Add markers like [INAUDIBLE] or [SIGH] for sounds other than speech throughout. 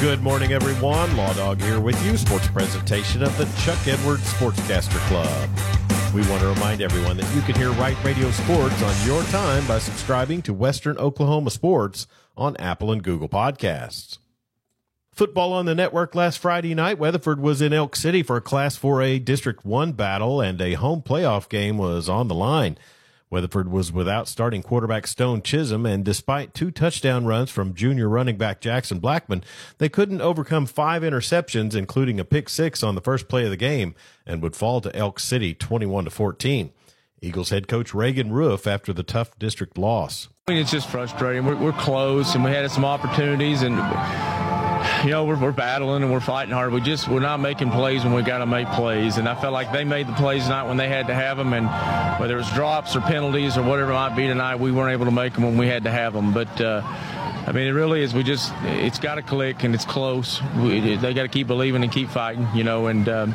Good morning, everyone. Law Dog here with you. Sports presentation of the Chuck Edwards Sportscaster Club. We want to remind everyone that you can hear Wright Radio Sports on your time by subscribing to Western Oklahoma Sports on Apple and Google Podcasts. Football on the network last Friday night. Weatherford was in Elk City for a Class 4A District 1 battle, and a home playoff game was on the line. Weatherford was without starting quarterback Stone Chisholm, and despite two touchdown runs from junior running back Jackson Blackman, they couldn't overcome five interceptions, including a pick six on the first play of the game, and would fall to Elk City 21 to 14. Eagles head coach Reagan Roof after the tough district loss. I mean, it's just frustrating. We're, we're close, and we had some opportunities, and you know we're, we're battling and we're fighting hard. We just we're not making plays when we got to make plays, and I felt like they made the plays tonight when they had to have them, and whether it was drops or penalties or whatever it might be tonight, we weren't able to make them when we had to have them. But uh, I mean, it really is. We just it's got to click, and it's close. We, they got to keep believing and keep fighting, you know, and. Um,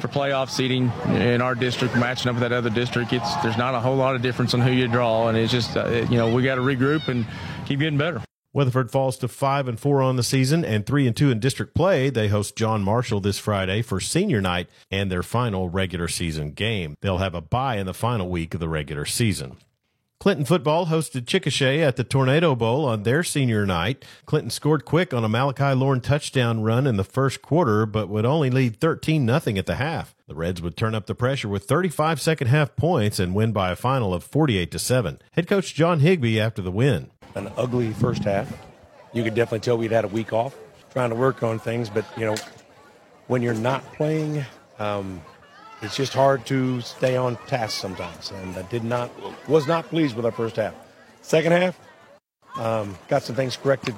for playoff seating in our district, matching up with that other district, it's there's not a whole lot of difference on who you draw, and it's just uh, you know we got to regroup and keep getting better. Weatherford falls to five and four on the season and three and two in district play. They host John Marshall this Friday for senior night and their final regular season game. They'll have a bye in the final week of the regular season. Clinton football hosted Chickasha at the Tornado Bowl on their senior night. Clinton scored quick on a Malachi Lorne touchdown run in the first quarter, but would only lead 13 0 at the half. The Reds would turn up the pressure with 35 second half points and win by a final of 48 to 7. Head coach John Higby after the win. An ugly first half. You could definitely tell we'd had a week off trying to work on things, but you know, when you're not playing, um, it's just hard to stay on task sometimes. And I did not, was not pleased with our first half. Second half, um, got some things corrected.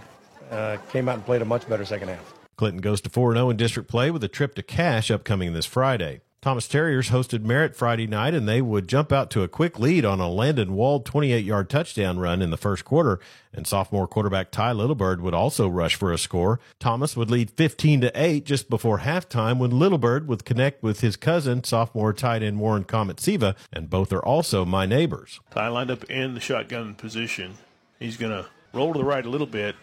Uh, came out and played a much better second half. Clinton goes to 4 0 in district play with a trip to Cache upcoming this Friday. Thomas Terriers hosted Merritt Friday night, and they would jump out to a quick lead on a Landon Wald 28 yard touchdown run in the first quarter. And sophomore quarterback Ty Littlebird would also rush for a score. Thomas would lead 15 to 8 just before halftime when Littlebird would connect with his cousin, sophomore tight end Warren Comet Siva, and both are also my neighbors. Ty lined up in the shotgun position. He's going to roll to the right a little bit,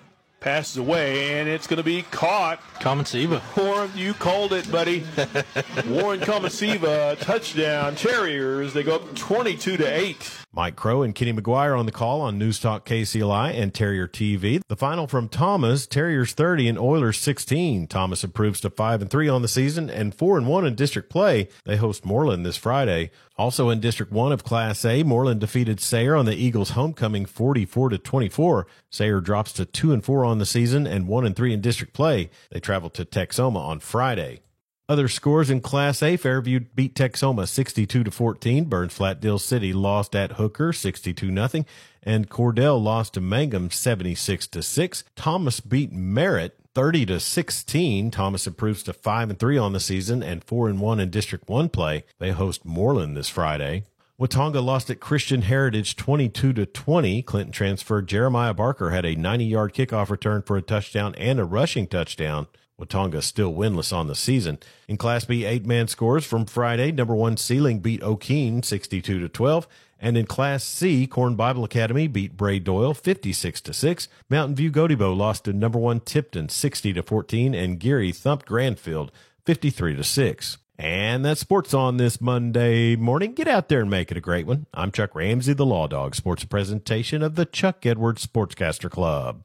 passes away, and it's going to be caught. Comasiva. Warren, you called it, buddy. [LAUGHS] Warren Comasiva, touchdown. Terriers, they go up 22 to 8. Mike Crow and Kenny McGuire on the call on News Talk KCLI and Terrier TV. The final from Thomas, Terriers 30 and Oilers 16. Thomas improves to 5 and 3 on the season and 4 and 1 in district play. They host Mooreland this Friday. Also in District 1 of Class A, Mooreland defeated Sayre on the Eagles homecoming 44 to 24. Sayre drops to 2 and 4 on the season and 1 and 3 in district play. They travel to Texhoma on Friday. Other scores in Class A, Fairview beat Texhoma 62 to 14. Burns Flat Dill City lost at Hooker 62 0, and Cordell lost to Mangum 76 to 6. Thomas beat Merritt 30 to 16. Thomas improves to 5 and 3 on the season and 4 and 1 in District 1 play. They host Mooreland this Friday. Watonga lost at Christian Heritage 22 to 20. Clinton transferred Jeremiah Barker had a 90-yard kickoff return for a touchdown and a rushing touchdown. Watonga still winless on the season. In Class B, eight-man scores from Friday, number one Seiling beat Okeene 62 to 12, and in Class C, Corn Bible Academy beat Bray Doyle 56 to 6. Mountain View Gotebo lost to number one Tipton 60 to 14, and Geary thumped Grandfield 53 to 6. And that's sports on this Monday morning. Get out there and make it a great one. I'm Chuck Ramsey, the Law Dog, sports presentation of the Chuck Edwards Sportscaster Club.